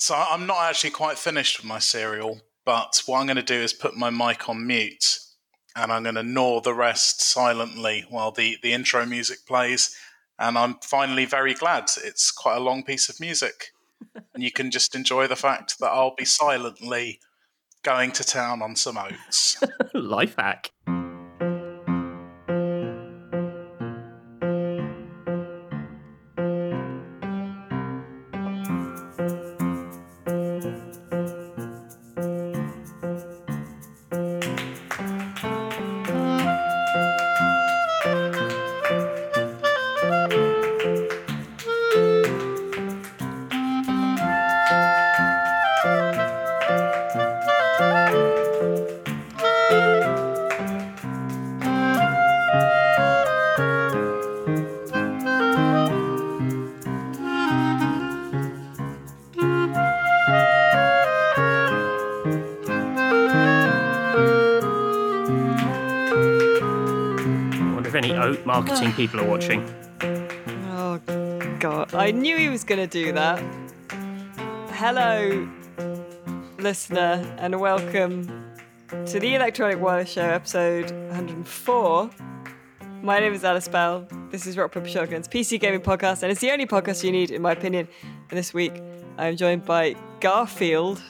So I'm not actually quite finished with my cereal, but what I'm going to do is put my mic on mute and I'm going to gnaw the rest silently while the, the intro music plays. And I'm finally very glad it's quite a long piece of music. and you can just enjoy the fact that I'll be silently going to town on some oats. Life hack. Marketing people are watching. Oh, God. I knew he was going to do that. Hello, listener, and welcome to the Electronic Wireless Show, episode 104. My name is Alice Bell. This is Rock Paper Shotgun's PC gaming podcast, and it's the only podcast you need, in my opinion. And this week, I am joined by Garfield,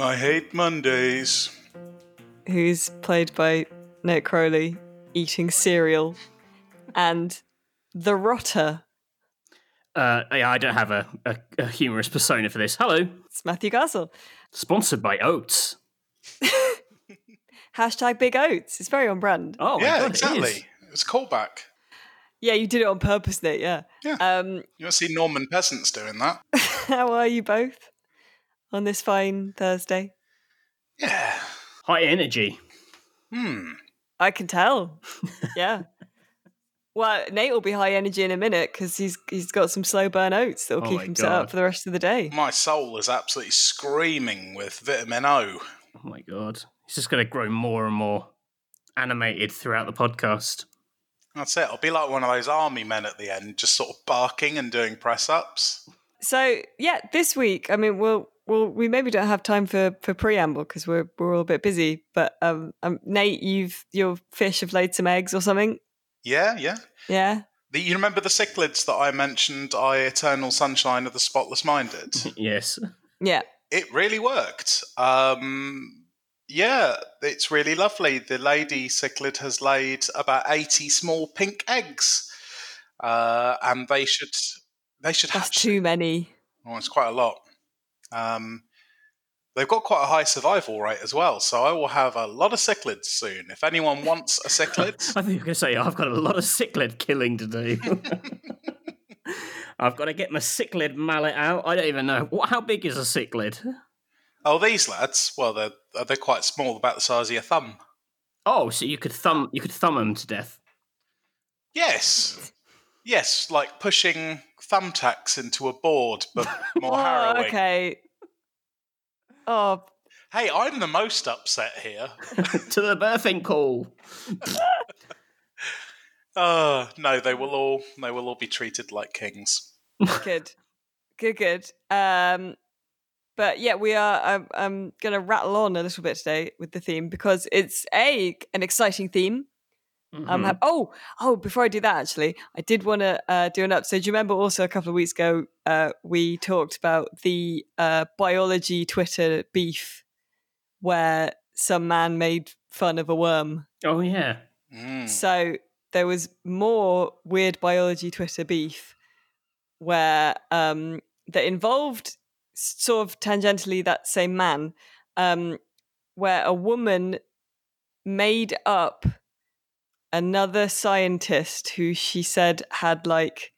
I hate Mondays. who's played by Nate Crowley, eating cereal, and the Rotter. Uh, yeah, I don't have a, a, a humorous persona for this. Hello. It's Matthew Castle. Sponsored by Oats. Hashtag Big Oats. It's very on brand. Oh, my yeah, God, it exactly. is. It, was a callback. Yeah, you did it on purpose, Nate. Yeah. Yeah. Um, You don't see Norman peasants doing that. how are you both on this fine Thursday? Yeah. High energy. Hmm. I can tell. yeah. Well, Nate will be high energy in a minute because he's he's got some slow burn oats that'll Oh keep my him set up for the rest of the day. My soul is absolutely screaming with vitamin O. Oh, my God. he's just going to grow more and more animated throughout the podcast. That's it. I'll be like one of those army men at the end, just sort of barking and doing press ups. So yeah, this week, I mean, we'll we'll we maybe don't have time for for preamble because we're we're all a bit busy. But um, um, Nate, you've your fish have laid some eggs or something. Yeah, yeah. Yeah. The, you remember the cichlids that I mentioned? I eternal sunshine of the spotless minded. yes. Yeah. it really worked. Um, yeah, it's really lovely. The lady cichlid has laid about eighty small pink eggs, uh, and they should they should That's hatch. too many. Oh, it's quite a lot. Um, they've got quite a high survival rate as well, so I will have a lot of cichlids soon. If anyone wants a cichlid, I think you were going to say, I've got a lot of cichlid killing to do. I've got to get my cichlid mallet out. I don't even know. What, how big is a cichlid? oh, these lads, well, they're uh, they're quite small, about the size of your thumb. Oh, so you could thumb you could thumb them to death. Yes, yes, like pushing thumbtacks into a board, but more Oh, harrowing. okay. Oh, Hey, I'm the most upset here. to the birthing call. Uh, no, they will all they will all be treated like kings. good, good, good. Um, but yeah, we are. I'm, I'm going to rattle on a little bit today with the theme because it's a an exciting theme. I'm Mhm. hap- oh, oh, before I do that, actually, I did want to uh, do an update. Do you remember also a couple of weeks ago, uh, we talked about the uh, biology Twitter beef where some man made fun of a worm? oh yeah. Mm. So there was more weird biology Twitter beef where um, that involved sort of tangentially that same man, um, where a woman made up another scientist who she said had like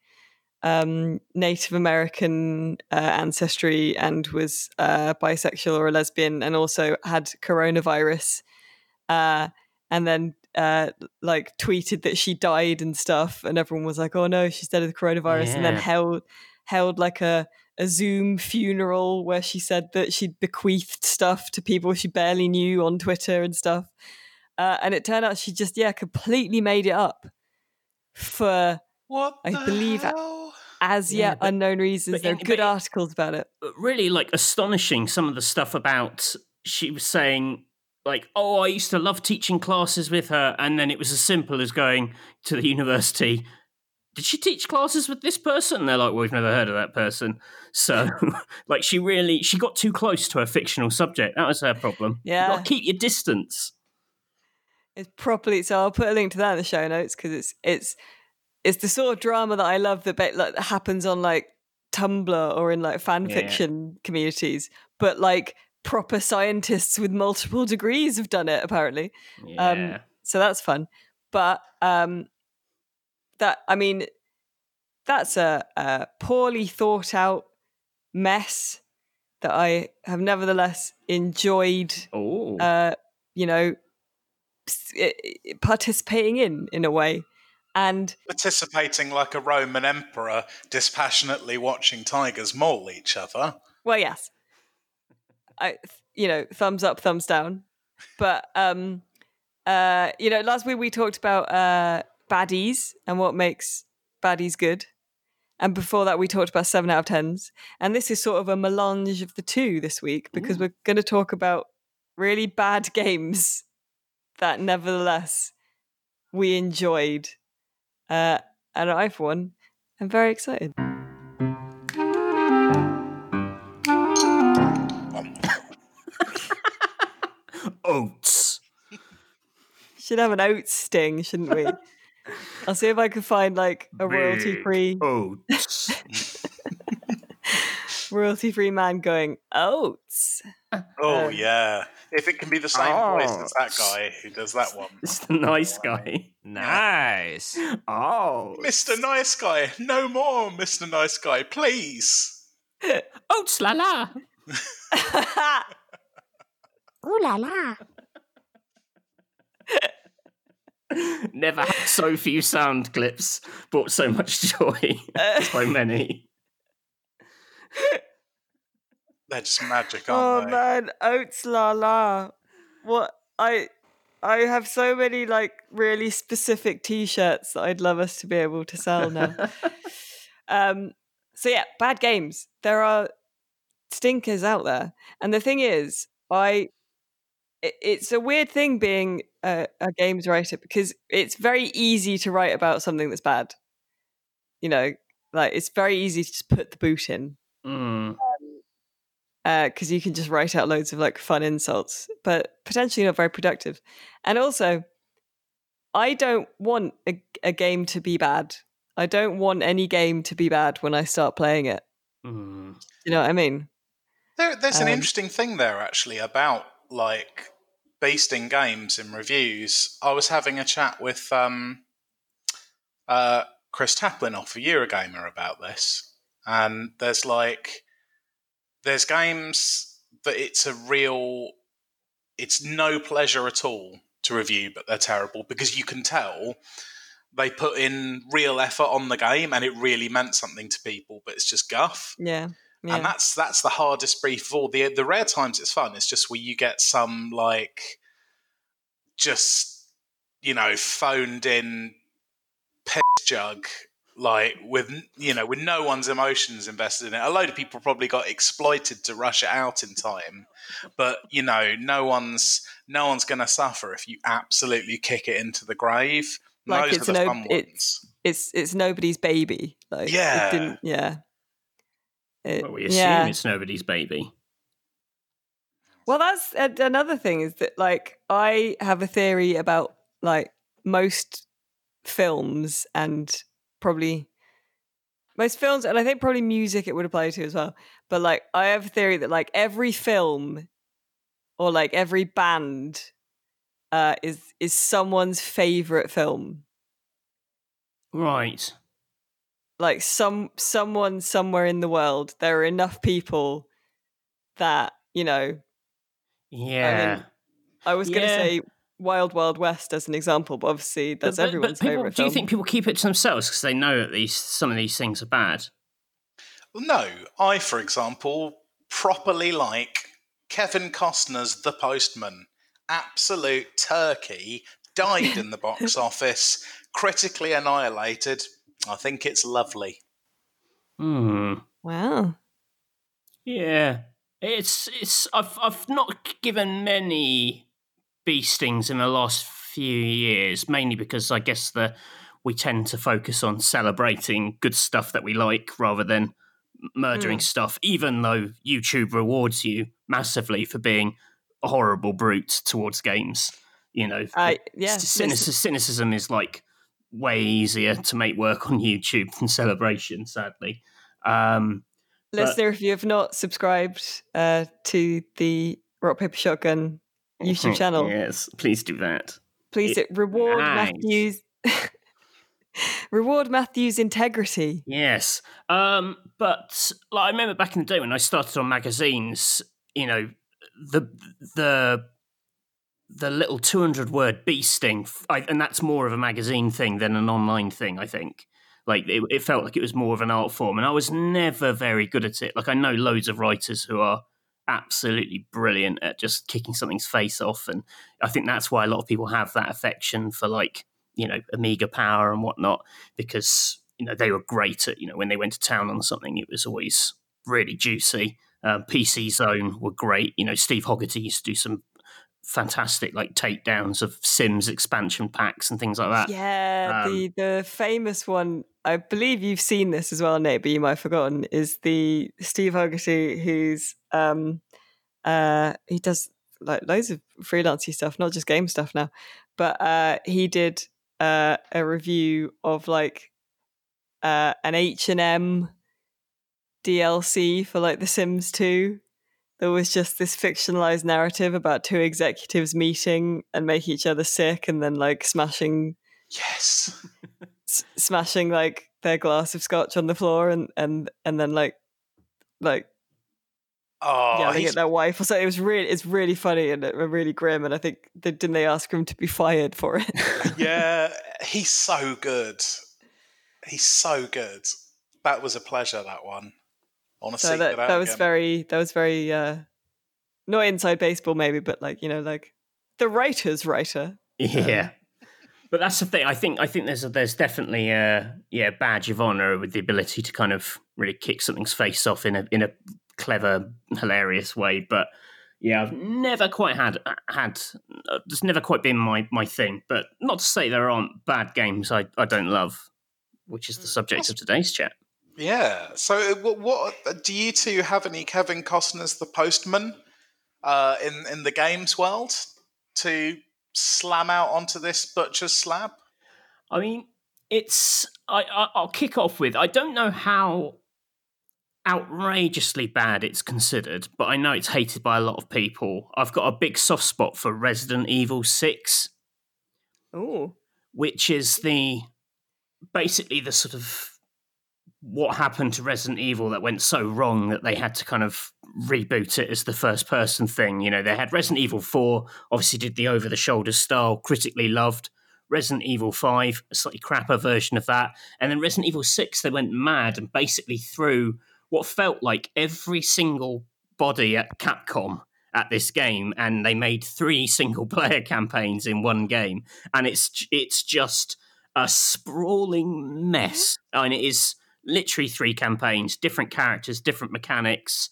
um, Native American uh, ancestry and was uh, bisexual or a lesbian, and also had coronavirus, uh, and then uh, like tweeted that she died and stuff, and everyone was like, "Oh no, she's dead of the coronavirus," and then held held like a a Zoom funeral where she said that she'd bequeathed stuff to people she barely knew on Twitter and stuff. Uh, and it turned out she just yeah completely made it up for What I believe- hell? as Yeah, yet but- unknown reasons. but there are good but- articles about it. But really like astonishing some of the stuff about she was saying like oh i used to love teaching classes with her and then it was as simple as going to the university did she teach classes with this person they're like well we've never heard of that person so like she really she got too close to her fictional subject that was her problem you Yeah. gotta keep your distance It's properly so. I'll put a link to that in the show notes because it's it's it's the sort of drama that I love that ba- like that happens on like Tumblr or in like fan Yeah. fiction communities, but like proper scientists with multiple degrees have done it apparently. yeah So that's fun. But um that I mean that's a, a poorly thought out mess that I have nevertheless enjoyed oh uh, you know, s- i- i- participating in in a way. And Participating like a Roman emperor, dispassionately watching tigers maul each other. well, yes, I you know, thumbs up, thumbs down. But um, uh, you know, last week we talked about uh baddies and what makes baddies good. And before that, we talked about seven out of tens. And this is sort of a melange of the two this week because Ooh. we're going to talk about really bad games that nevertheless we enjoyed. Uh, and I, for one, am very excited. oats Should have an oat sting, shouldn't we? I'll see if I can find like a royalty free oats royalty free man going oats. Oh Um, yeah. If it can be the same voice as that Oh. guy who does that one. it's the nice guy Nice. oh Mr. Nice Guy, no more, Mr. Nice Guy, please. oats la la Ooh la la. Never had so few sound clips brought so much joy. so many. They're just magic, oh aren't they? man, oats la la. What I I have so many like really specific t-shirts that I'd love us to be able to sell now. um so yeah, bad games. There are stinkers out there. And the thing is, I it, it's a weird thing being a, a games writer because it's very easy to write about something that's bad. You know, like it's very easy to just put the boot in Mm. because you can just write out loads of like fun insults, but potentially not very productive. And also, I don't want a, a game to be bad. I don't want any game to be bad when I start playing it. Mm. You know what I mean? There, there's an Um, interesting thing there actually about like beasting games in reviews. I was having a chat with um, uh, Chris Tapsell off a Eurogamer about this, and there's like there's games that it's a real, it's no pleasure at all to review, but they're terrible because you can tell they put in real effort on the game and it really meant something to people, but it's just guff Yeah. Yeah. and that's that's the hardest brief of all. The the rare times it's fun is just where you get some like just you know phoned in piss jug like with you know with no one's emotions invested in it. A load of people probably got exploited to rush it out in time, but you know no one's no one's going to suffer if you absolutely kick it into the grave. Like Those it's are the no- fun it's- ones. it's it's nobody's baby. Like it Yeah. didn't- yeah. It- Well, we assume yeah. it's nobody's baby. Well, that's uh, a- another thing is that like I have a theory about like most films and probably most films and I think probably music it would apply to as well. But like I have a theory that like every film or like every band uh is is someone's favorite film. Right. Like some someone somewhere in the world there are enough people that, you know, Yeah. I was going to say Wild Wild West as an example, but obviously that's But- but- everyone's but people, favorite. Do you think people keep it to themselves because they know that these some of these things are bad? Well, no, I, for example, properly like Kevin Costner's The Postman. Absolute turkey, died in the box office, critically annihilated. I think it's lovely. Hmm. Wow. Yeah, it's it's. I've I've not given many bee stings in the last few years, mainly because I guess the we tend to focus on celebrating good stuff that we like rather than murdering Mm. stuff. Even though YouTube rewards you massively for being a horrible brute towards games, you know. I yeah. cynicism, cynicism is like way easier to make work on YouTube than celebration. Sadly. Um, but- Listener, if you have not subscribed uh, to the Rock Paper Shotgun YouTube channel, Yes, please do that. please It- reward nice. Matthew's reward Matthew's integrity. Yes. Um, but like, I remember back in the day when I started on magazines, you know, the the the little 200 word bee sting, f- I, and that's more of a magazine thing than an online thing, I think. Like, it, it felt like it was more of an art form, and I was never very good at it. Like, I know loads of writers who are absolutely brilliant at just kicking something's face off, and I think that's why a lot of people have that affection for, like, you know, Amiga Power and whatnot, because you know they were great at you know when they went to town on something, it was always really juicy. Um, PC Zone were great. You know, Steve Hogarty used to do some fantastic like takedowns of Sims expansion packs and things like that. Yeah, Um, the the famous one. I believe you've seen this as well, Nate, but you might have forgotten. Is the Steve Hogarty who's um uh he does like loads of freelancey stuff, not just game stuff now. But uh he did uh a review of like uh an H and M DLC for like The Sims 2. There was just this fictionalized narrative about two executives meeting and making each other sick and then like smashing Yes. s- smashing like their glass of scotch on the floor and and and then like like Oh, yelling he's- at their wife or something. It was really it's really funny and uh, really grim. And I think they, didn't they ask him to be fired for it? yeah, he's so good. He's so good. That was a pleasure. That one. I want to so that that was again. very that was very uh not inside baseball maybe, but like you know like the writer's writer. Yeah. But that's the thing. I think I think there's a, there's definitely a yeah badge of honor with the ability to kind of really kick something's face off in a in a clever, hilarious way. But yeah, I've never quite had had uh, it's never quite been my my thing. But not to say there aren't bad games I I don't love, which is the subject of today's chat. Yeah. So, uh, what, what do you two have any Kevin Costner's The Postman uh, in in the games world to slam out onto this butcher's slab? I mean, it's. I, I I'll kick off with. I don't know how outrageously bad it's considered, but I know it's hated by a lot of people. I've got a big soft spot for Resident Evil Six, Oh, which is the basically the sort of what happened to Resident Evil that went so wrong that they had to kind of reboot it as the first person thing. You know, they had Resident Evil 4, obviously did the over the shoulder style, critically loved. Resident Evil 5, a slightly crapper version of that. And then Resident Evil 6, they went mad and basically threw what felt like every single body at Capcom at this game and they made three single player campaigns in one game and it's it's just a sprawling mess and it is literally three campaigns different characters different mechanics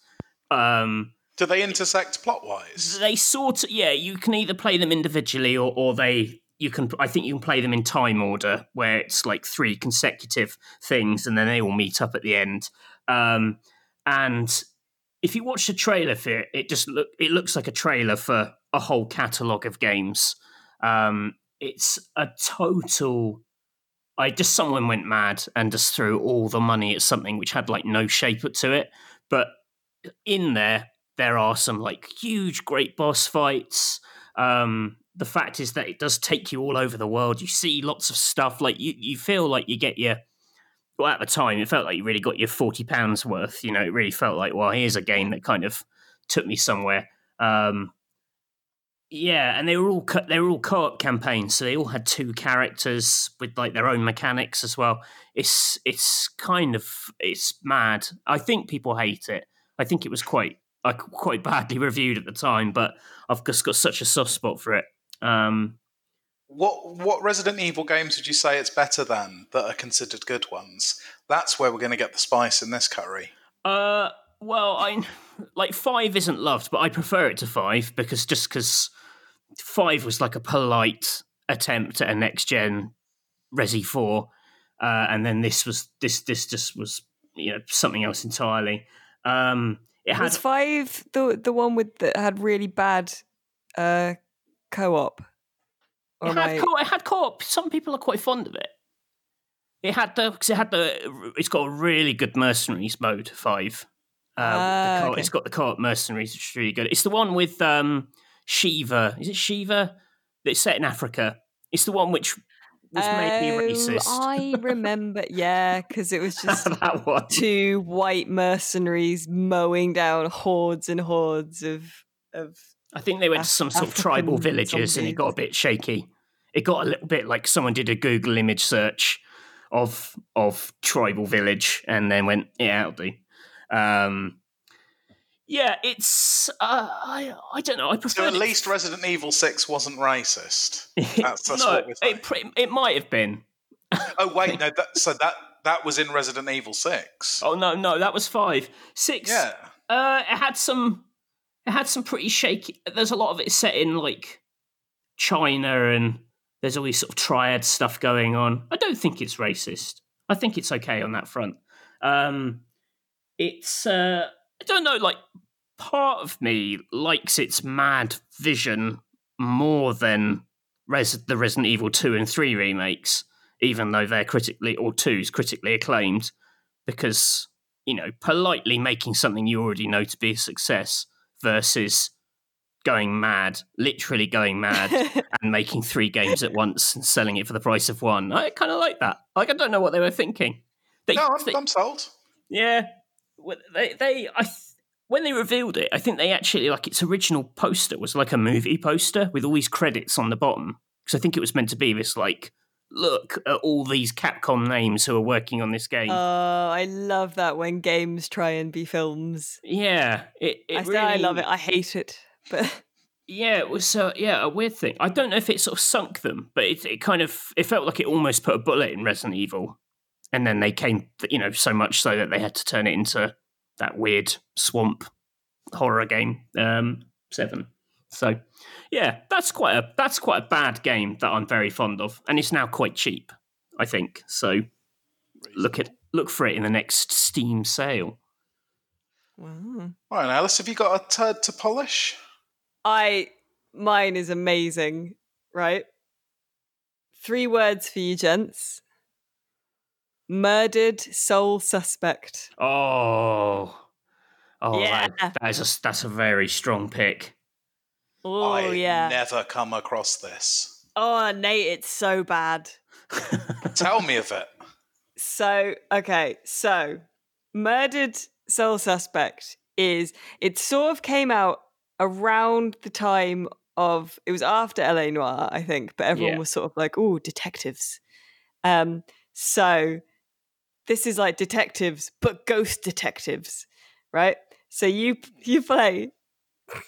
um Do they intersect plot wise? they sort of yeah you can either play them individually or, or they you can i think you can play them in time order where it's like three consecutive things and then they all meet up at the end um and if you watch the trailer for it it just look it looks like a trailer for a whole catalog of games um it's a total I just someone went mad and just threw all the money at something which had like no shape to it. But in there, there are some like huge, great boss fights. Um, the fact is that it does take you all over the world. You see lots of stuff. Like you, you feel like you get your. Well, at the time, it felt like you really got your forty pounds worth. You know, it really felt like, well, here's a game that kind of took me somewhere. Um, yeah, and they were all co- they were all co-op campaigns, so they all had two characters with like their own mechanics as well. It's it's kind of it's mad. I think people hate it. I think it was quite uh, quite badly reviewed at the time, but I've just got such a soft spot for it. Um, What what Resident Evil games would you say it's better than that are considered good ones? That's where we're going to get the spice in this curry. Uh, well, I like five isn't loved, but I prefer it to five because just because five was like a polite attempt at a next gen Resi four, uh, and then this was this this just was you know something else entirely. Um, it had Was five the the one with that had really bad uh co-op? Or it had, I- co- it had co-op. Some people are quite fond of it. It had the because it had the it's got a really good mercenaries mode five. Uh, with the Ah, co- okay. It's got the co-op mercenaries, which is really good. It's the one with um, Sheva. Is it Sheva? It's set in Africa. It's the one which was maybe Oh, racist. I remember, yeah, because it was just two white mercenaries mowing down hordes and hordes of of I think they went to some sort of tribal African villages and it got a bit shaky. It got a little bit like someone did a Google image search of of tribal village and then went, yeah, I'll do. Um, yeah, it's uh, I I don't know. I prefer So at least Resident Evil 6 wasn't racist. that's- that's no, what we're it, it might have been. Oh, wait, no, that, so that, that was in Resident Evil 6. Oh no, no, that was five, six. Yeah. Uh, it had some. It had some pretty shaky. There's a lot of it set in like China, and there's all these sort of triad stuff going on. I don't think it's racist. I think it's okay on that front. Um, it's. Uh, I don't know. Like part of me likes its mad vision more than Res- the Resident Evil two and three remakes, even though they're critically or two's critically acclaimed, because you know, politely making something you already know to be a success versus going mad, literally going mad, and making three games at once and selling it for the price of one. I kind of like that. Like, I don't know what they were thinking. They, No, I'm, they- I'm sold. yeah, they they I th- when they revealed it, I think they actually like its original poster was like a movie poster with all these credits on the bottom because I think it was meant to be this like look at all these Capcom names who are working on this game. Oh, I love that when games try and be films. yeah, it, it I, say I love it. I hate it, but Yeah, it was uh, yeah a weird thing. I don't know if it sort of sunk them, but it, it kind of it felt like it almost put a bullet in Resident Evil, and then they came you know so much so that they had to turn it into that weird swamp horror game um, seven. So yeah, that's quite a that's quite a bad game that I'm very fond of, and it's now quite cheap. I think so. Look at look for it in the next Steam sale. wow. Right, Alice, have you got a turd to polish? I mine is amazing, right? Three words for you, gents. Murdered soul suspect. Oh, oh, that- that is a, that's a very strong pick. Oh I yeah. never come across this. oh Nate, it's so bad. Tell me of it. So, okay, so Murdered Soul Suspect is it sort of came out around the time of it was after LA Noire, I think, but everyone Yeah. was sort of like, oh, detectives. Um, so this is like detectives, but ghost detectives, right? So you you play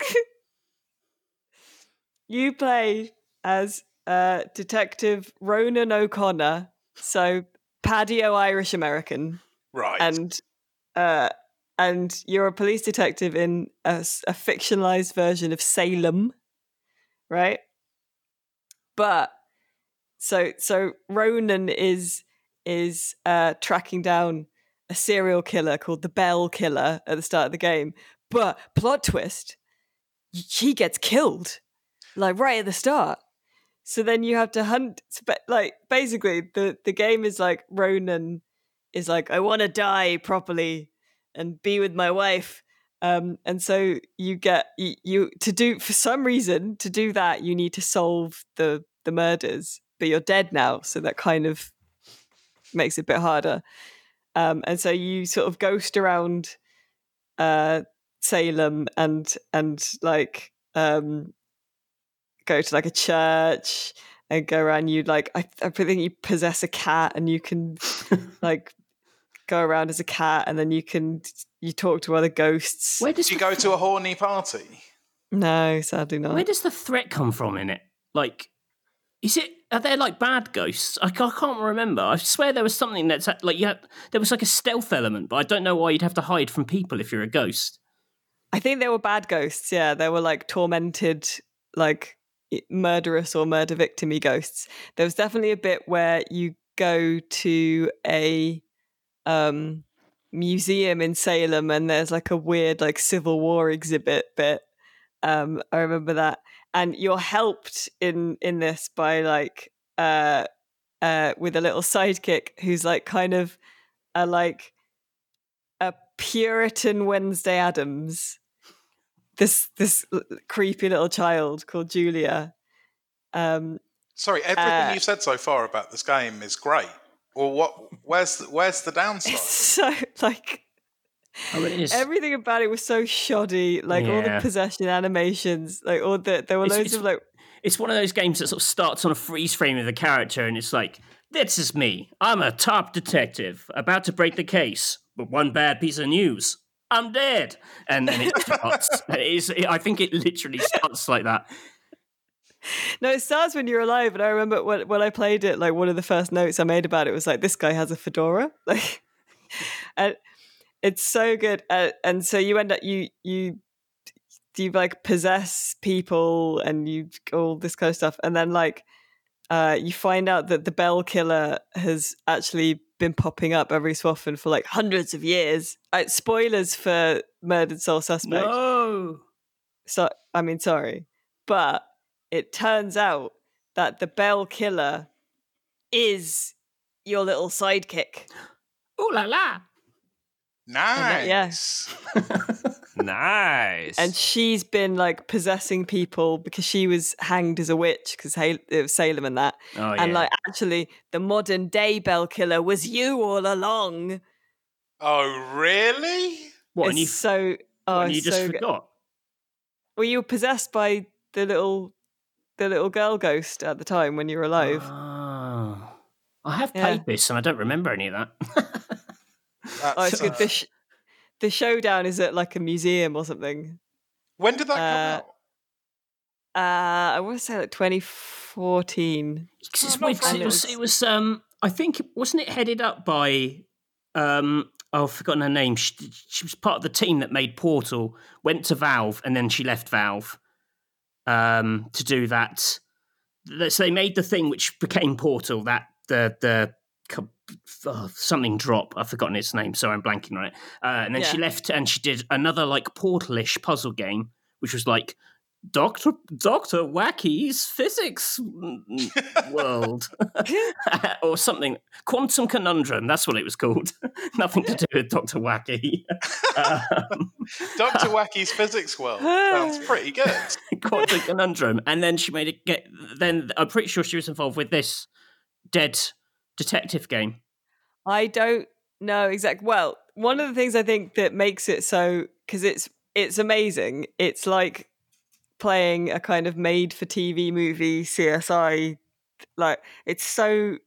you play as uh detective Ronan O'Connor, so Paddy Irish American, Right. and uh, and you're a police detective in a fictionalized version of Salem, right? But so so Ronan is is uh, tracking down a serial killer called the Bell Killer at the start of the game. But plot twist, he gets killed, like right at the start. So then you have to hunt. Like basically, the the game is like Ronan is like, I want to die properly and be with my wife. Um, and so you get you, you to do for some reason to do that you need to solve the the murders, but you're dead now, so that kind of makes it a bit harder. Um, and so you sort of ghost around uh, Salem and and like um, go to like a church and go around. You like I, I think you possess a cat and you can like go around as a cat and then you can you talk to other ghosts. Where does Did you the go to a horny party? No, sadly not. Where does the threat come from in it? Like, is it are there like bad ghosts? I, I can't remember. I swear there was something that's uh, like you had, there was like a stealth element, but I don't know why you'd have to hide from people if you're a ghost. I think they were bad ghosts. Yeah, they were like tormented, like i- murderous or murder victimy ghosts. There was definitely a bit where you go to a um, museum in Salem and there's like a weird like Civil War exhibit bit. Um, I remember that, and you're helped in in this by like uh, uh, with a little sidekick who's like kind of a like a Puritan Wednesday Addams this this creepy little child called Julia. Um, Sorry, everything Uh, you've said so far about this game is great. Well, what? Where's the, where's the downside? it's so like Oh, it is. everything about it was so shoddy. Like all the possession animations, like all the there were It's- loads it's- of like it's one of those games that sort of starts on a freeze frame of the character, and it's like, this is me. I'm a top detective about to break the case, but one bad piece of news. I'm dead, and then it starts. it is, I think it literally starts like that. no, it starts when you're alive. And I remember when when I played it, like one of the first notes I made about it was like, this guy has a fedora, like, and it's so good. Uh, and so you end up you you you like possess people and you all this kind of stuff, and then like uh, you find out that the bell killer has actually been popping up every so often for like hundreds of years. Uh, spoilers for Murdered Soul Suspect. No, So I mean, sorry, but it turns out that the bell killer is your little sidekick. ooh la la. that- yeah. Nice. Nice. And she's been like possessing people because she was hanged as a witch because it was Salem and that. Oh yeah. And like, actually, the modern day bell killer was you all along. Oh, really? what? it's And you, so. Oh, and you it's just so good. forgot? Well, you were possessed by the little, the little girl ghost at the time when you were alive. Oh. I have Yeah. played this, and I don't remember any of that. That's, oh, it's good. uh, The, showdown is at like a museum or something. when did that uh, come out? Uh, I want to say like 2014. 'Cause it's Oh, not weird 'cause from it was it was um I think wasn't it headed up by um oh I've forgotten her name she, she was part of the team that made Portal went to Valve and then she left Valve um to do that so they made the thing which became Portal that the the oh, something drop I've forgotten its name so I'm blanking on it uh, and then she left and she did another like Portalish puzzle game which was like Doctor Doctor Wacky's physics world or something. Quantum Conundrum. That's what it was called. Nothing to do with Doctor Wacky. um, Dr. Wacky's Physics World. Sounds pretty good. Quantum Conundrum, and then she made it get. Then I'm pretty sure she was involved with this dead detective game. I don't know exactly. Well, one of the things I think that makes it so because it's it's amazing. It's like playing a kind of made for TV movie CSI. Like it's so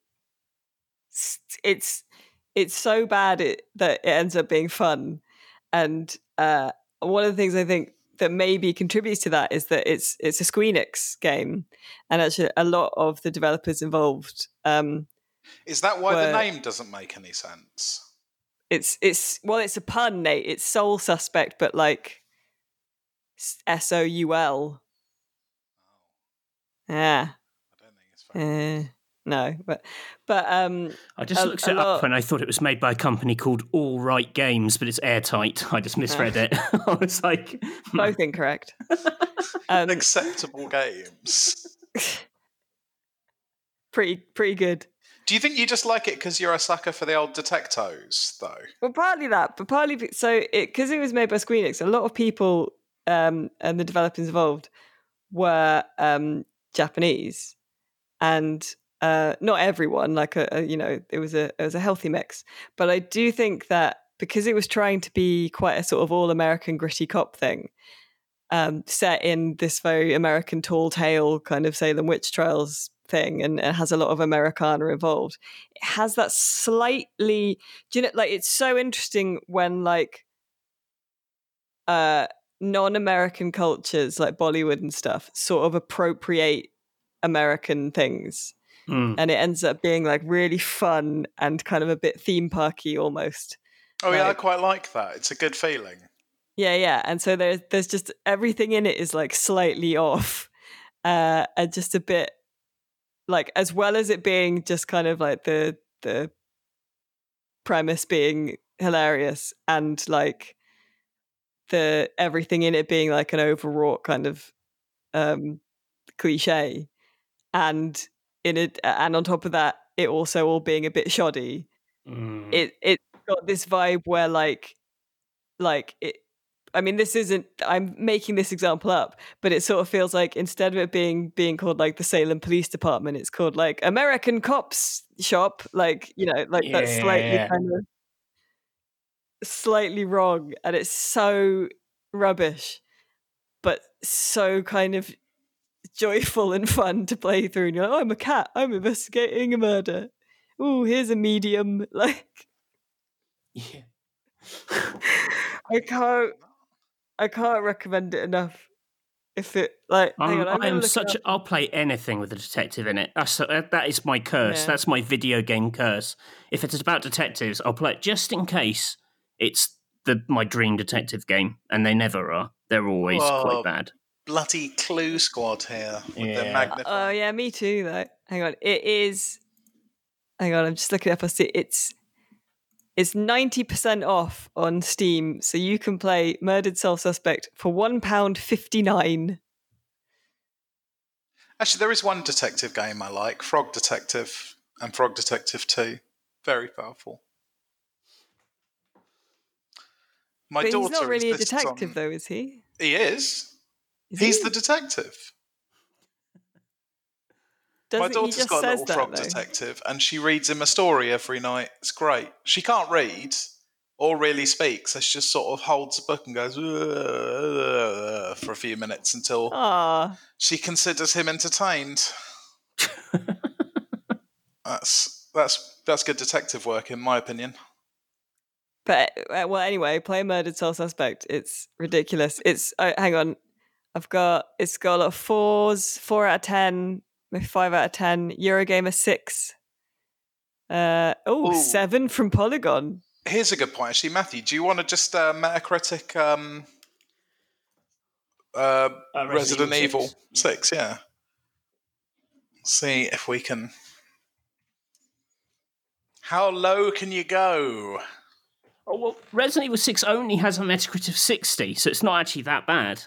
it's it's so bad it, that it ends up being fun. And uh, one of the things I think that maybe contributes to that is that it's it's a Squeenix game, and actually a lot of the developers involved. Um, Is that why the name doesn't make any sense? it's it's well it's a pun nate. It's soul suspect but like s-o-u-l yeah. I don't think it's very eh, no but but um I just A- looked a it up and I thought it was made by a company called All Right Games, but it's airtight. I just misread it. I was like, both incorrect. Um acceptable games. pretty pretty good Do you think you just like it because you're a sucker for the old detectos, though? well partly that but partly so it because it was made by squeenix a lot of people um and the developers involved were um japanese and uh not everyone like a, a you know it was a it was a healthy mix but i do think that because it was trying to be quite a sort of all american gritty cop thing um set in this very american tall tale kind of salem witch trials thing and it has a lot of americana involved it has that slightly do you know like it's so interesting when like uh non-american cultures like bollywood and stuff sort of appropriate american things Mm. and it ends up being like really fun and kind of a bit theme parky almost. Oh yeah, I quite like that. It's a good feeling. Yeah, yeah. And so there's there's just everything in it is like slightly off. Uh and just a bit like as well as it being just kind of like the the premise being hilarious and like the everything in it being like an overwrought kind of um cliche and in it and on top of that it also all being a bit shoddy Mm. it it's got this vibe where like like it I mean this isn't I'm making this example up, but it sort of feels like instead of it being being called like the Salem Police Department, it's called like American Cops Shop, like, you know, like that's slightly Yeah. kind of slightly wrong and it's so rubbish, but so kind of joyful and fun to play through and you're like, oh, I'm a cat, I'm investigating a murder. Oh, here's a medium. Like Yeah. I can't I can't recommend it enough. If it like I'm, on, I'm such. I'll play anything with a detective in it. That's that that is my curse. Yeah. That's my video game curse. If it's about detectives, I'll play it just in case it's the my dream detective game, and they never are. They're always Whoa. quite bad. Bloody Clue Squad here with their Yeah. magnificent. Oh yeah, me too though. Hang on. It is hang on, I'm just looking up. I see it's it's ninety percent off on Steam, so you can play Murdered Soul Suspect for one pound fifty nine. Actually, there is one detective game I like, Frog Detective and Frog Detective Two. Very powerful. My But daughter he's not really a detective on- though, is he? He is. Is He's he? the detective. Does My daughter's got a little frog though. detective, and she reads him a story every night. It's great. She can't read or really speak, so she just sort of holds a book and goes "Uh," for a few minutes until Ah, she considers him entertained. that's that's that's good detective work, in my opinion. But uh, well, anyway, play murdered soul suspect. It's ridiculous. It's oh, hang on, I've got it's got a lot of fours, four out of ten, maybe five out of ten. Eurogamer six. Uh oh, Ooh. seven from Polygon. Here's a good point, actually, Matthew. Do you want to just uh, Metacritic um, uh, Uh, Resident, Evil, Evil 6. yeah. See if we can. How low can you go? Oh well, Resident Evil Six only has a Metacritic of sixty, so it's not actually that bad.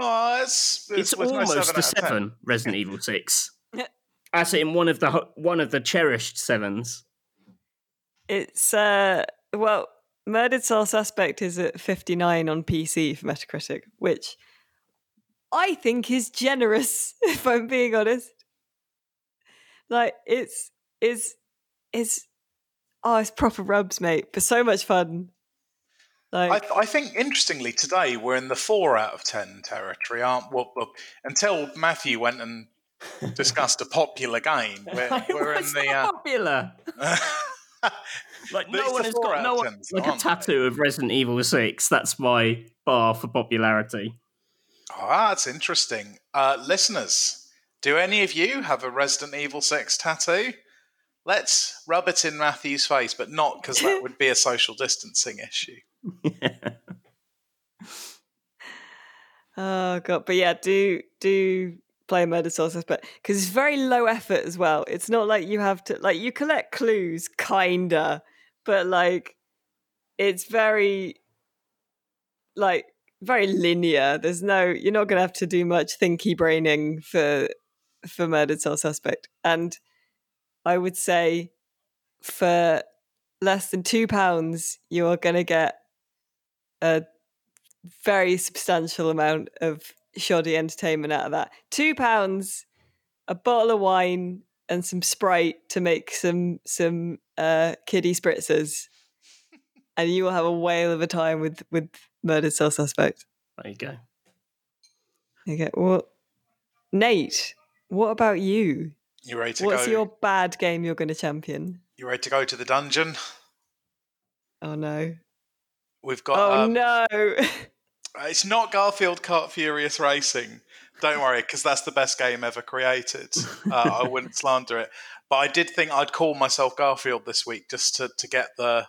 Oh, it's It's, with no almost a out of 10. seven. Resident Evil Six, Yeah. as in one of the one of the cherished sevens. It's uh well, murdered soul suspect is at fifty nine on PC for Metacritic, which I think is generous. If I'm being honest, like it's is is oh, it's proper rubs, mate. But so much fun. Like I, I think, interestingly, today we're in the four out of ten territory, aren't we? Well, until Matthew went and discussed a popular game, we're, we're in the. not popular. Uh, Like no one has got no of one tens, like a aren't they? tattoo of Resident Evil Six. That's my bar for popularity. Oh, that's interesting. Uh, listeners, do any of you have a Resident Evil 6 tattoo? Let's rub it in Matthew's face, but not because that would be a social distancing issue. oh god, but yeah, do do play murder soul suspect because it's very low effort as well. It's not like you have to like you collect clues, kinda, but like it's very like very linear. There's no you're not gonna have to do much thinky braining for for murdered soul suspect. And I would say for less than two pounds, you're gonna get a very substantial amount of shoddy entertainment out of that. Two pounds, a bottle of wine, and some Sprite to make some some uh, kiddie spritzers, and you will have a whale of a time with with murdered soul suspect. There you go. Okay, well, Nate, what about you? You ready to What's go? your bad game you're going to champion? You ready to go to the dungeon? Oh no! We've got. Oh um, no! It's not Garfield Kart Furious Racing. Don't worry, because that's the best game ever created. Uh, I wouldn't slander it, but I did think I'd call myself Garfield this week just to, to get the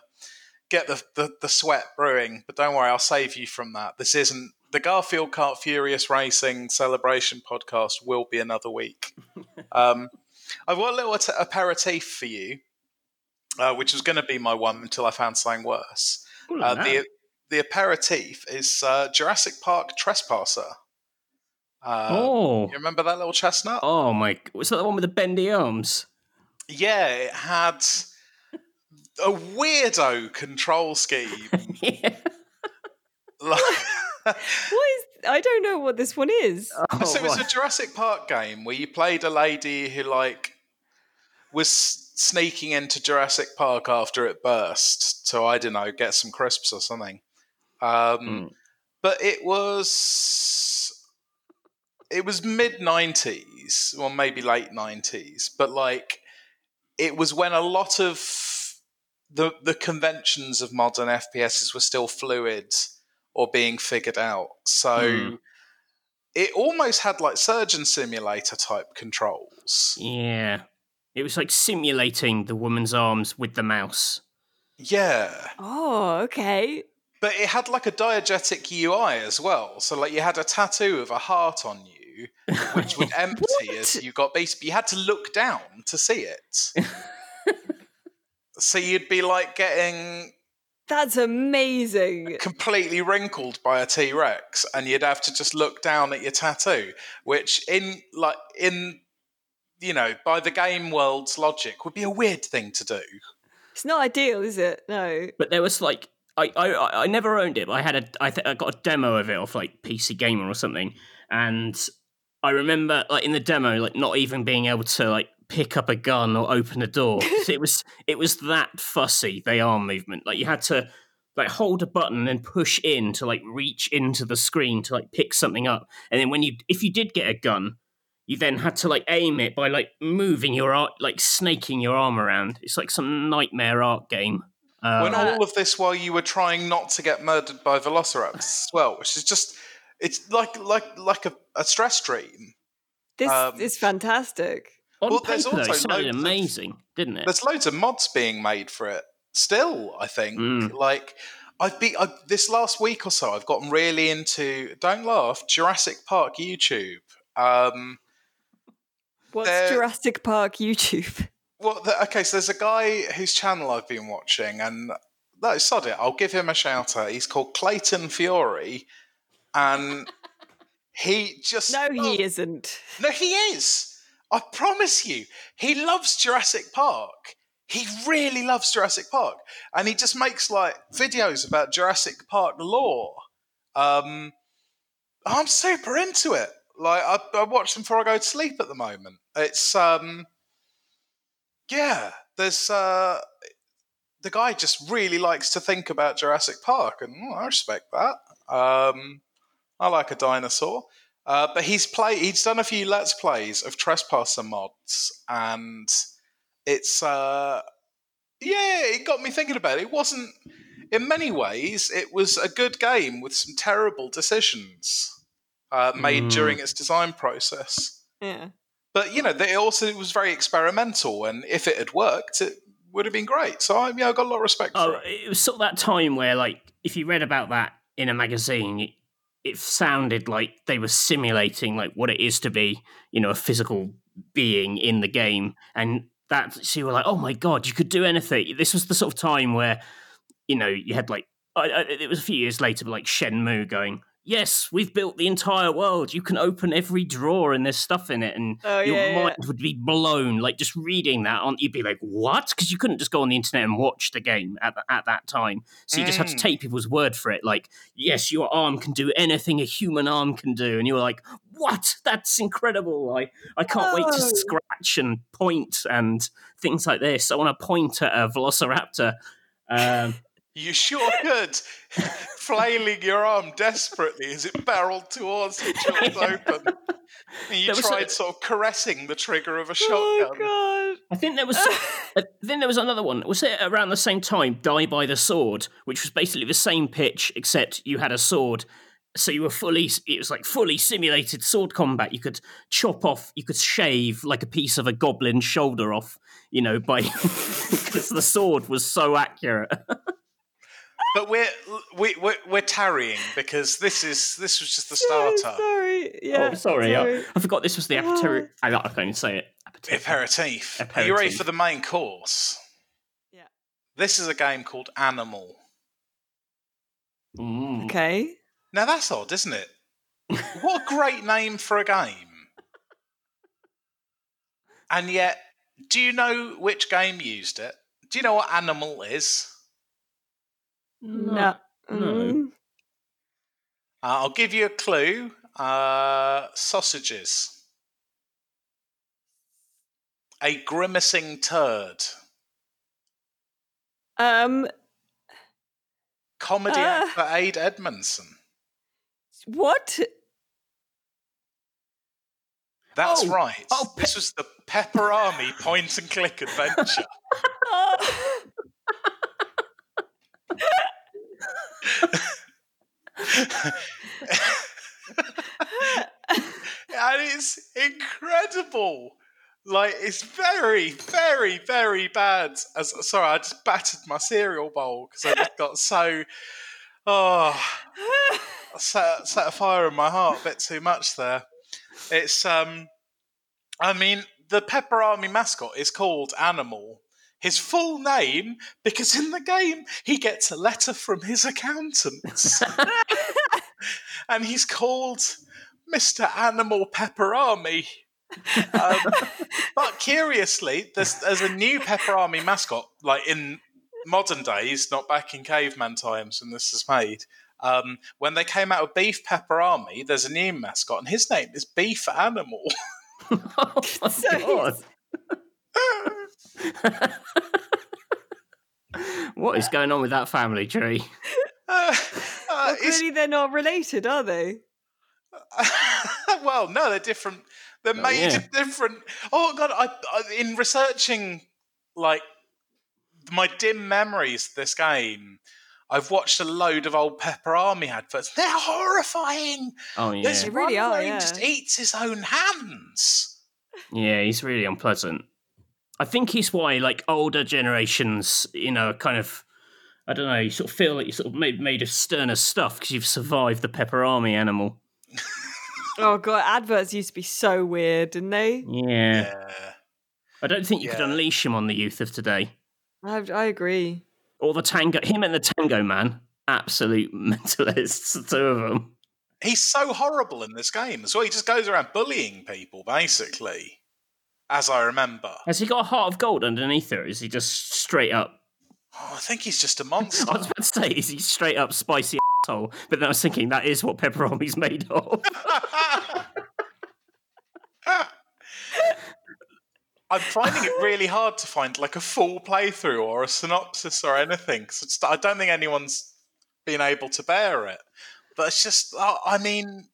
get the, the, the sweat brewing. But don't worry, I'll save you from that. This isn't the Garfield Kart Furious Racing celebration podcast. Will be another week. Um, I've got a little aperitif for you, uh, which was going to be my one until I found something worse. Ooh, Uh, the the aperitif is uh, Jurassic Park Trespasser. Uh, oh, You remember that little chestnut? oh my! Was that the one with the bendy arms? Yeah, it had a weirdo control scheme. yeah. Like- What is? I don't know what this one is. Oh, so it's a. Jurassic Park game where you played a lady who like was sneaking into Jurassic Park after it burst to I don't know get some crisps or something. Um, Mm. But it was it was mid nineties, or maybe late nineties. But like it was when a lot of the the conventions of modern FPSs were still fluid or being figured out. So Hmm. it almost had like surgeon simulator type controls. Yeah. It was like simulating the woman's arms with the mouse. Yeah. Oh, okay. But it had like a diegetic UI as well. So like you had a tattoo of a heart on you, which would empty as you got basically you had to look down to see it. so you'd be like getting That's amazing. completely wrinkled by a T Rex, and you'd have to just look down at your tattoo, which in like in you know by the game world's logic would be a weird thing to do. It's not ideal, is it? No. But there was like I I, I never owned it, but I had a I, th- I got a demo of it off like PC Gamer or something, and I remember like in the demo like not even being able to like pick up a gun or open a door. it was it was that fussy the arm movement. Like you had to like hold a button and push in to like reach into the screen to like pick something up, and then when you if you did get a gun. You then had to like aim it by like moving your art, like snaking your arm around. It's like some nightmare art game. Um, when Uh, all of this while you were trying not to get murdered by velociraptors as well, which is just it's like like like a, a stress dream. This Um, is fantastic. On Well, there's paper, though, also it sounded loads of- amazing, didn't it? There's loads of mods being made for it still. I think Mm. like. I've been I, this last week or so. I've gotten really into. Don't laugh. Jurassic Park YouTube. Um, What's there- Jurassic Park YouTube? Well, the, okay, so there's a guy whose channel I've been watching, and no, sod it. I'll give him a shout out. He's called Clayton Fury, and he just No, oh, he isn't. No, he is. I promise you, he loves Jurassic Park. He really loves Jurassic Park, and he just makes like videos about Jurassic Park lore. Um, I'm super into it. Like I, I watch them before I go to sleep at the moment. It's um, yeah. There's uh, the guy just really likes to think about Jurassic Park, and oh, I respect that. Um, I like a dinosaur. Uh, but he's play he's done a few let's plays of trespasser mods and it's uh yeah it got me thinking about it it wasn't in many ways it was a good game with some terrible decisions uh, made Mm. during its design process Yeah. But you know it also was very experimental and if it had worked it would have been great so I, yeah, I got a lot of respect oh, for it it was sort of that time where, like, if you read about that in a magazine, it, it sounded like they were simulating like what it is to be, you know, a physical being in the game, and that so you were like, oh my god, you could do anything. This was the sort of time where, you know, you had like, I, I, it was a few years later, but like Shenmue going. Yes, we've built the entire world. You can open every drawer and there's stuff in it, and Oh, your yeah, yeah. mind would be blown. Like just reading that on, you'd be like, "What?" Because you couldn't just go on the internet and watch the game at the, at that time. So you just had to Mm. take people's word for it. Like, yes, your arm can do anything a human arm can do, and you were like, "What? That's incredible! I I can't wait to Oh. scratch and point and things like this. I want to point at a velociraptor." Um, You sure could. Flailing your arm desperately as it barreled towards you, jaws open. And you tried a- sort of caressing the trigger of a Oh shotgun. god. I think there was. I think there was another one. Was it around the same time? Die by the sword, which was basically the same pitch, except you had a sword, so you were fully it was like fully simulated sword combat you could chop off you could shave like a piece of a goblin's shoulder off you know by because the sword was so accurate But we're we, we're we're tarrying because this is this was just the Yeah, starter. sorry. Yeah. oh sorry, I, I forgot this was the Ah. appetizer I, I can't even say it appetizer. Aperitif. Are you ready for the main course? Yeah. This is a game called Animal. Mm. Okay. Now that's odd, isn't it? what a great name for a game. And yet, do you know which game used it? Do you know what Animal is? No. no. Mm. Uh, I'll give you a clue. Uh, sausages. A grimacing turd. Um. Comedy Uh. actor Ade Edmondson. What? That's Oh, right. oh, this was the Peperami point and click adventure. and it's incredible. Like it's very, very, very bad. As sorry, I just battered my cereal bowl because I just got so oh set, set a fire in my heart a bit too much there. It's um, I mean the Peperami mascot is called Animal. His full name, because in the game he gets a letter from his accountants, and he's called Mister Animal Peperami. Um, but curiously, there's, there's a new Peperami mascot, like in modern days, not back in caveman times when this was made. Um, when they came out with Beef Peperami, there's a new mascot, and his name is Beef Animal. oh my So god what is going on with that family tree Uh, uh, Well, clearly they're not related, are they? well, no, they're different. They're Oh, made yeah. different. Oh god, I, I in researching like my dim memories of this game, I've watched a load of old Peperami adverts. They're horrifying. oh yeah This They really are, where he yeah. just eats his own hands. Yeah, he's really unpleasant. I think he's why like older generations, you know, kind of I don't know, you sort of feel like you're sort of made, made of sterner stuff because you've survived the Peperami animal. Oh god, adverts used to be so weird, didn't they? Yeah. Yeah. I don't think you could unleash him on the youth of today. I, I agree. Or the tango, him and the tango man, absolute mentalists, the two of them. He's so horrible in this game as well. He just goes around bullying people, basically, as I remember. Has he got a heart of gold underneath her? Or is he just straight up? Oh, I think he's just a monster. I was about to say, is he straight up spicy asshole? But then I was thinking that is what pepperoni's made of. I'm finding it really hard to find like a full playthrough or a synopsis or anything. I don't think anyone's been able to bear it. But it's just, uh, I mean,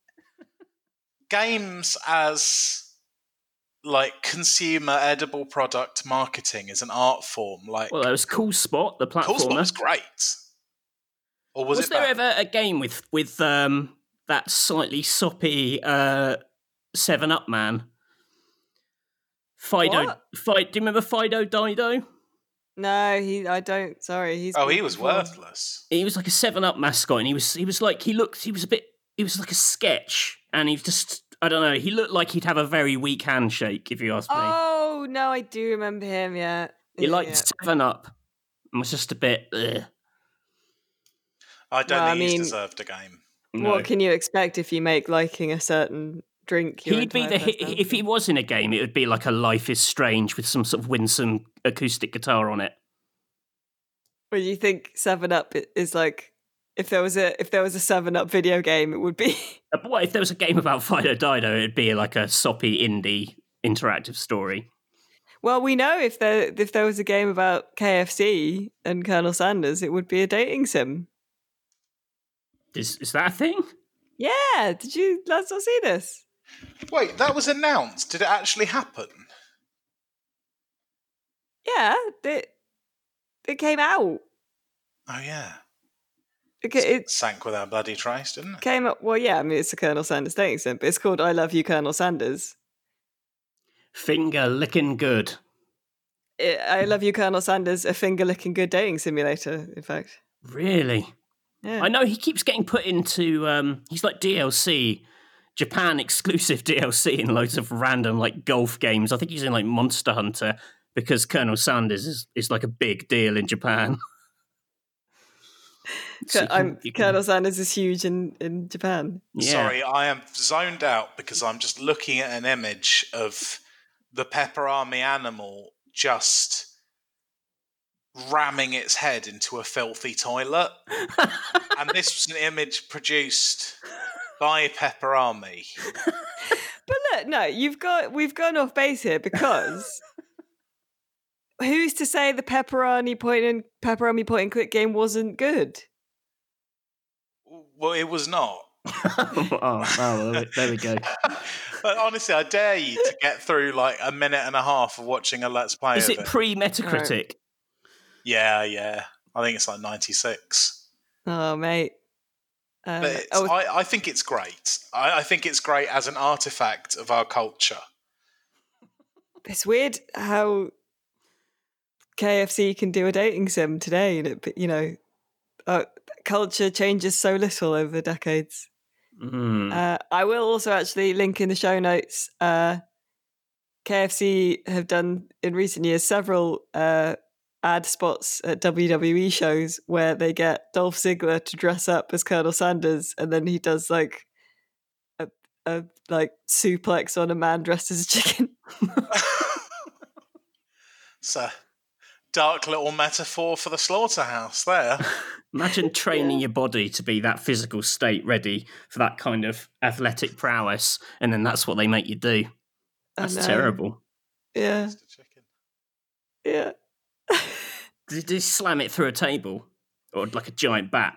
games as like consumer edible product marketing is an art form. Like, well, there was Cool Spot, the Cool platformer. Spot was great. Or was, was it there bad? ever a game with with um that slightly soppy uh Seven Up man? Fido, What? Fido. Do you remember Fido Dido? No, he. I don't. Sorry, he's. Oh, he was before. worthless. He was like a Seven Up mascot, and he was he was like he looked he was a bit he was like a sketch, and he just I don't know he looked like he'd have a very weak handshake if you ask me. Oh no, I do remember him. Yeah, he Yeah, liked yeah. Seven Up, and was just a bit. Ugh. I don't Well, I think he's mean- deserved a game. No. What can you expect if you make liking a certain drink? your He'd be the entire if he was in a game, it would be like a Life is Strange with some sort of winsome acoustic guitar on it. Or do you think Seven Up is like if there was a if there was a Seven Up video game, it would be Uh, But if there was a game about Fido Dido? It'd be like a soppy indie interactive story. Well, we know if there if there was a game about KFC and Colonel Sanders, it would be a dating sim. Is is that a thing? Yeah, did you let's not see this? Wait, that was announced. Did it actually happen? Yeah, it it came out. Oh yeah. Okay, it Sank with our bloody trace, didn't it? came up. Well, yeah, I mean, it's a Colonel Sanders dating sim, but it's called "I Love You, Colonel Sanders." Finger licking good. It, I love you, Colonel Sanders. A finger licking good dating simulator. In fact, Really? yeah. I know he keeps getting put into. Um, he's like DLC, Japan exclusive DLC in loads of random like golf games. I think he's in like Monster Hunter because Colonel Sanders is, is like a big deal in Japan. So you can- you can- Colonel Sanders is huge in in Japan. yeah. Sorry, I am zoned out because I'm just looking at an image of the Peperami animal just ramming its head into a filthy toilet. and this was an image produced by Peperami. But look, no, you've got we've gone off base here because who's to say the pepperoni point and pepperoni point and click game wasn't good? Well, it was not. oh, oh, well, there we go. but honestly, I dare you to get through like a minute and a half of watching a Let's Play Is it it. pre Metacritic? yeah, yeah. I think it's like 96. Oh, mate. Uh, but it's, oh, I, I think it's great. I, I think it's great as an artifact of our culture. it's weird how KFC can do a dating sim today, and it, you know, uh, culture changes so little over decades. Mm. Uh, I will also actually link in the show notes. Uh, KFC have done in recent years several uh, ad spots at WWE shows where they get Dolph Ziggler to dress up as Colonel Sanders, and then he does like a, a like suplex on a man dressed as a chicken. it's a dark little metaphor for the slaughterhouse there. Imagine training your body to be that physical state ready for that kind of athletic prowess, and then that's what they make you do. That's know. terrible. Yeah, Mr. Chicken. yeah. Did he slam it through a table or like a giant bat?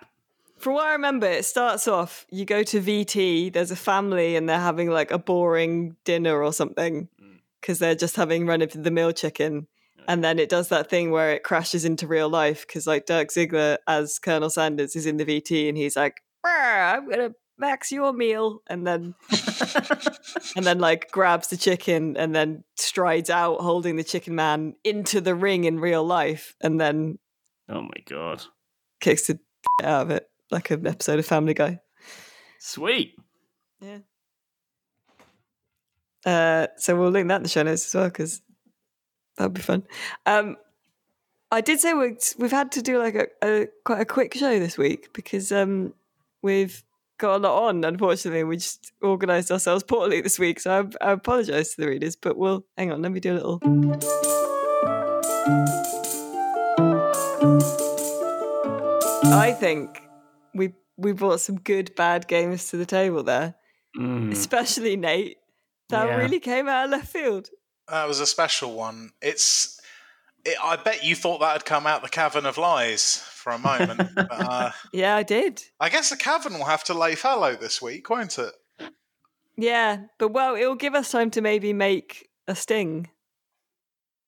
From what I remember, it starts off you go to VT, there's a family, and they're having like a boring dinner or something mm. because they're just having run of the mill chicken. And then it does that thing where it crashes into real life because, like, Dirk Ziggler as Colonel Sanders is in the VT and he's like, I'm going to max your meal. And then, and then, like, grabs the chicken and then strides out holding the chicken man into the ring in real life and then Oh my god. kicks the out of it like an episode of Family Guy. Sweet. Yeah. Uh, so we'll link that in the show notes as well because that'd be fun. Um, I did say we we've had to do like a, a quite a quick show this week because um, we've got a lot on. Unfortunately, we just organised ourselves poorly this week, so I, I apologise to the readers. But we'll hang on. Let me do a little. I think we we brought some good bad games to the table there Mm. especially Nate. That Yeah. really came out of left field. That was a special one. It's. It, I bet you thought that had come out the cavern of lies for a moment. but, uh, Yeah, I did. I guess the cavern will have to lay fallow this week, won't it? Yeah, but well, it'll give us time to maybe make a sting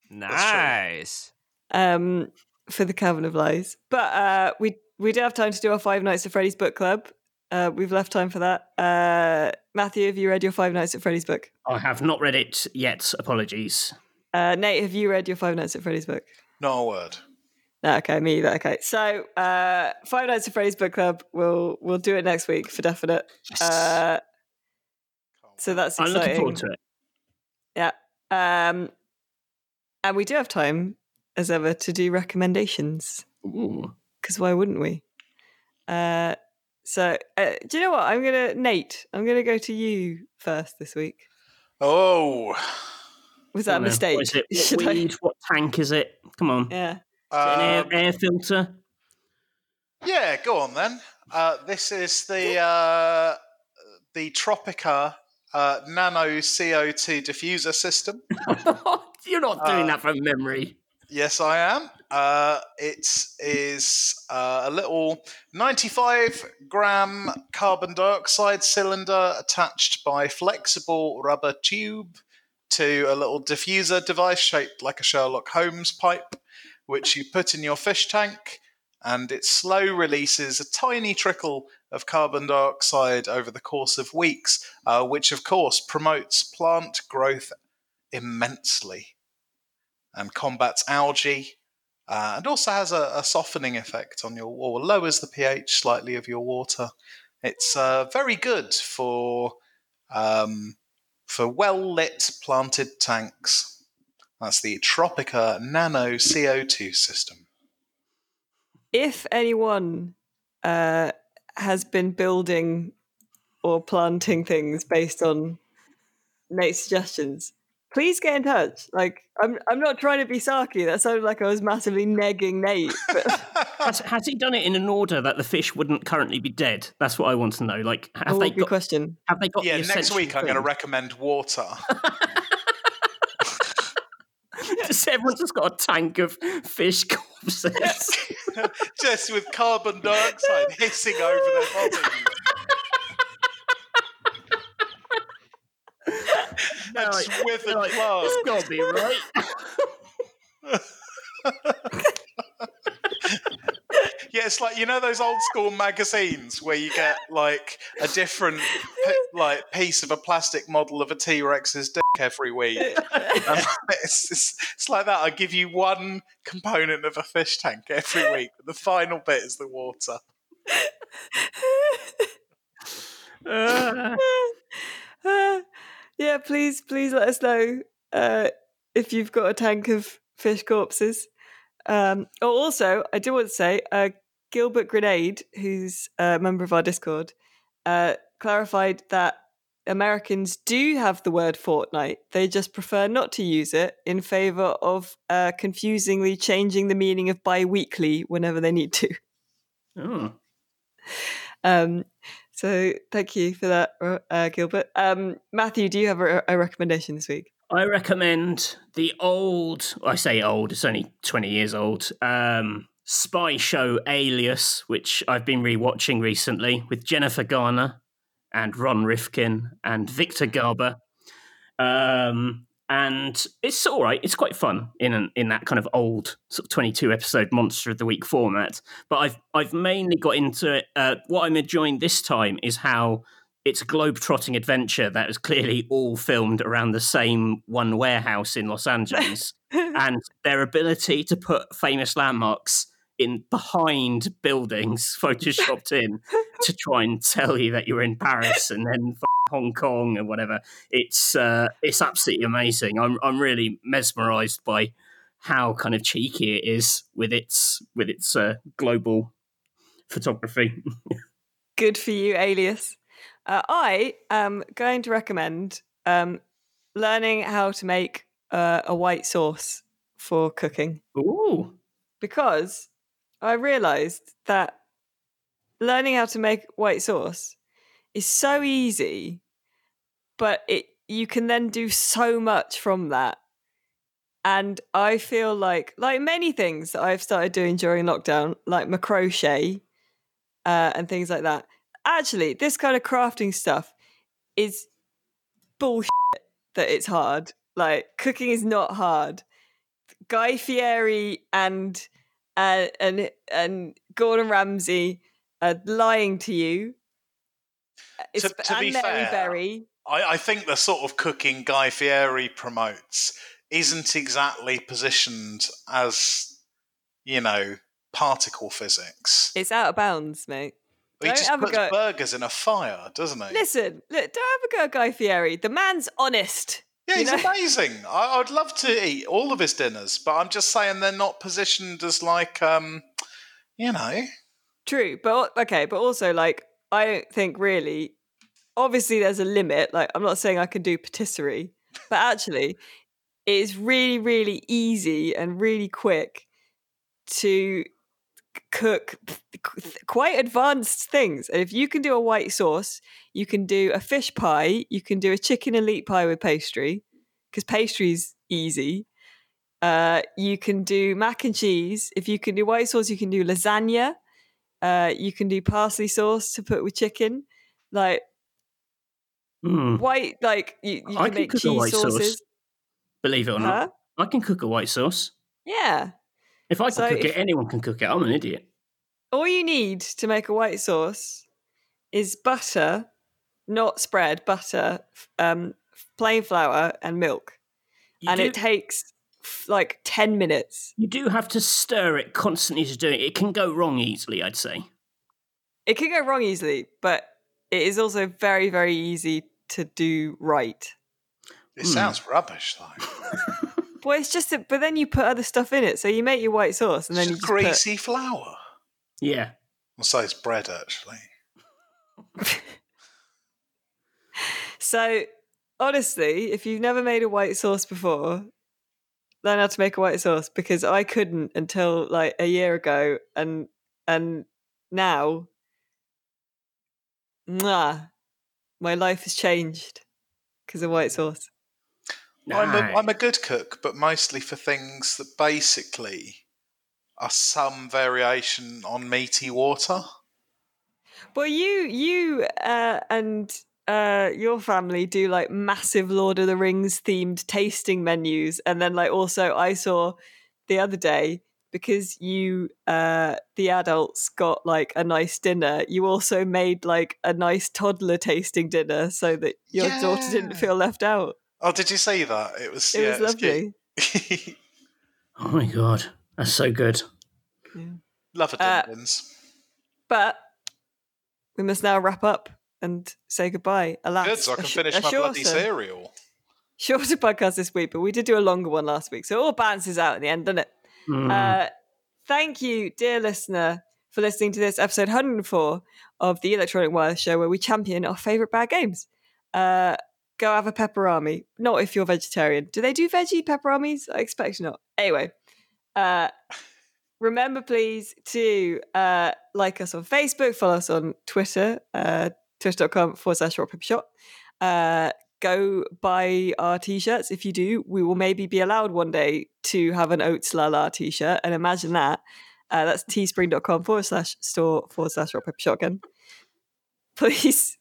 Nice. um, for the Cavern of Lies. But uh, we we do have time to do our Five Nights at Freddy's book club. Uh, we've left time for that. Uh, Matthew, have you read your Five Nights at Freddy's book? I have not read it yet. Apologies. Uh, Nate, have you read your Five Nights at Freddy's book? Not a word. No, okay, me either. Okay, so uh, Five Nights at Freddy's book club. We'll we'll do it next week for definite. Uh, so that's I'm looking forward to it. Yeah. Um, and we do have time, as ever, to do recommendations. Because why wouldn't we? Uh, so, uh, do you know what? I'm gonna Nate. I'm gonna go to you first this week. Oh. Was that a mistake? What is it? What Should I- What tank is it? Come on. Yeah. Is it an air, Um, air filter? Yeah, go on then. Uh, this is the uh, the Tropica uh, Nano CO2 diffuser system. You're not doing uh, that from memory. Yes, I am. Uh, it is uh, a little 95 gram carbon dioxide cylinder attached by flexible rubber tube to a little diffuser device shaped like a Sherlock Holmes pipe, which you put in your fish tank. and it slow releases a tiny trickle of carbon dioxide over the course of weeks, uh, which of course promotes plant growth immensely and combats algae. Uh, and also has a, a, softening effect on your or lowers the pH slightly of your water. It's uh, very good for um, for well lit planted tanks. That's the Tropica Nano CO2 system. If anyone uh, has been building or planting things based on Nate's suggestions, please get in touch. Like, I'm I'm not trying to be sarky. That sounded like I was massively negging Nate. has, has, he done it in an order that the fish wouldn't currently be dead? That's what I want to know. Like, have oh, they got question? Have they got? Yeah, the next week I'm going to recommend water. just everyone's just got a tank of fish corpses, just with carbon dioxide hissing over their bodies. No, just like, with a like, club. It's to be right. Yeah, it's like you know those old school magazines where you get like a different like piece of a plastic model of a T Rex's dick every week. it's, it's, it's like that. I give you one component of a fish tank every week, but the final bit is the water. Uh, yeah, please, please let us know uh, if you've got a tank of fish corpses. Um, oh, also, I do want to say, uh, Gilbert Grenade, who's a member of our Discord, uh, clarified that Americans do have the word fortnight. They just prefer not to use it in favor of uh, confusingly changing the meaning of bi weekly whenever they need to. Oh. Um, so thank you for that, uh, Gilbert. Um, Matthew, do you have a, a recommendation this week? I recommend the old, I say old, it's only 20 years old, um, spy show Alias, which I've been rewatching recently with Jennifer Garner and Ron Rifkin and Victor Garber. Um, and it's all right. It's quite fun in an, in that kind of old sort of twenty two episode monster of the week format. But I've I've mainly got into it. Uh, what I'm enjoying this time is how it's a globe-trotting adventure that is clearly all filmed around the same one warehouse in Los Angeles, and their ability to put famous landmarks in behind buildings photoshopped in to try and tell you that you're in Paris and then Hong Kong and whatever. It's uh, it's absolutely amazing. I'm I'm really mesmerized by how kind of cheeky it is with its with its uh, global photography. Good for you, Alias. Uh, I am going to recommend um, learning how to make uh, a white sauce for cooking. Ooh. Because I realized that learning how to make white sauce is so easy, but it you can then do so much from that. And I feel like, like many things that I've started doing during lockdown, like my crochet uh, and things like that. Actually, this kind of crafting stuff is bullshit that it's hard. Like cooking is not hard. Guy Fieri and uh, and and Gordon Ramsay are lying to you. To, to and be Mary fair, Berry. I, I think the sort of cooking Guy Fieri promotes isn't exactly positioned as, you know, particle physics. It's out of bounds, mate. He just puts burgers in a fire, doesn't he? Listen, look, don't have a go at Guy Fieri. The man's honest. yeah, he's know? amazing. I, I'd love to eat all of his dinners, but I'm just saying they're not positioned as like, um, you know. True, but okay, but also like I don't think really. Obviously, there's a limit. Like I'm not saying I can do patisserie, but actually, it is really, really easy and really quick to cook quite advanced things. And if you can do a white sauce, you can do a fish pie, you can do a chicken elite pie with pastry, because pastry's easy. Uh, you can do mac and cheese. If you can do white sauce, you can do lasagna. Uh, you can do parsley sauce to put with chicken. Like Hmm. white, like you, you I can can make cheese white sauce. sauces. Believe it or Huh? not, I can cook a white sauce. Yeah. If I can So cook if- it, anyone can cook it. I'm an idiot. all you need to make a white sauce is butter, not spread, butter, um, plain flour, and milk. You and do, it takes like 10 minutes. you do have to stir it constantly to do it. It can go wrong easily, I'd say. It can go wrong easily, but it is also very, very easy to do right. It Hmm. sounds rubbish, though. Well, it's just that, but then you put other stuff in it. So you make your white sauce and then you It's just put, greasy flour. Yeah. Well, so it's bread, actually. So, honestly, if you've never made a white sauce before, learn how to make a white sauce because I couldn't until like a year ago, and and now, mwah, my life has changed because of white sauce. I'm, a, I'm a good cook, but mostly for things that basically are some variation on meaty water. Well, you you uh, and uh, your family do like massive Lord of the Rings themed tasting menus, and then like also I saw the other day because you uh, the adults got like a nice dinner. You also made like a nice toddler tasting dinner so that your daughter didn't feel left out. Oh, did you say that? It was. It yeah, was it was lovely. Oh my god. That's so good. Love a Uh, dividends. But we must now wrap up and say goodbye. Alas, Good, so I a can sh- finish a my bloody cereal. shorter podcast this week, but we did do a longer one last week. So it all balances out in the end, doesn't it? Mm. Uh, thank you, dear listener, for listening to this episode 104 of the Electronic Wire Show, where we champion our favourite bad games. Uh, go have a peperami. Not if you're vegetarian. Do they do veggie peperamis? I expect not. Anyway, uh, remember please to uh, like us on Facebook, follow us on Twitter, uh, twitter.com forward slash rock paper shot. Uh, go buy our t-shirts. If you do, we will maybe be allowed one day to have an Oats Lala t-shirt. And imagine that. Uh, that's teespring.com forward slash store forward slash rock paper shotgun. Please,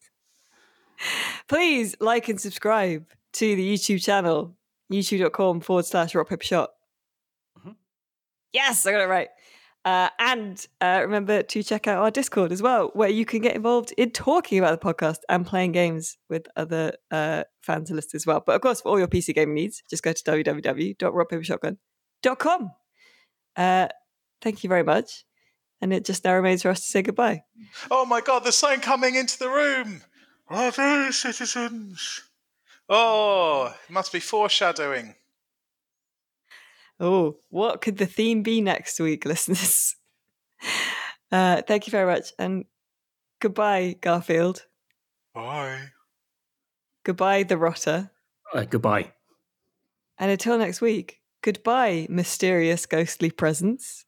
please like and subscribe to the YouTube channel, youtube.com forward slash rock paper shot. Mhm. Yes, I got it right. Uh, and uh, remember to check out our Discord as well, where you can get involved in talking about the podcast and playing games with other uh, fans and listeners as well. But of course, for all your PC gaming needs, just go to www.rockpapershotgun.com. Uh, thank you very much. And it just now remains for us to say goodbye. Oh my god, there's something coming into the room! They citizens? Oh, it must be foreshadowing. Oh, what could the theme be next week, listeners? Uh, thank you very much. And goodbye, Garfield. Bye. Goodbye, the Rotter. Uh, goodbye. And until next week, goodbye, mysterious ghostly presence.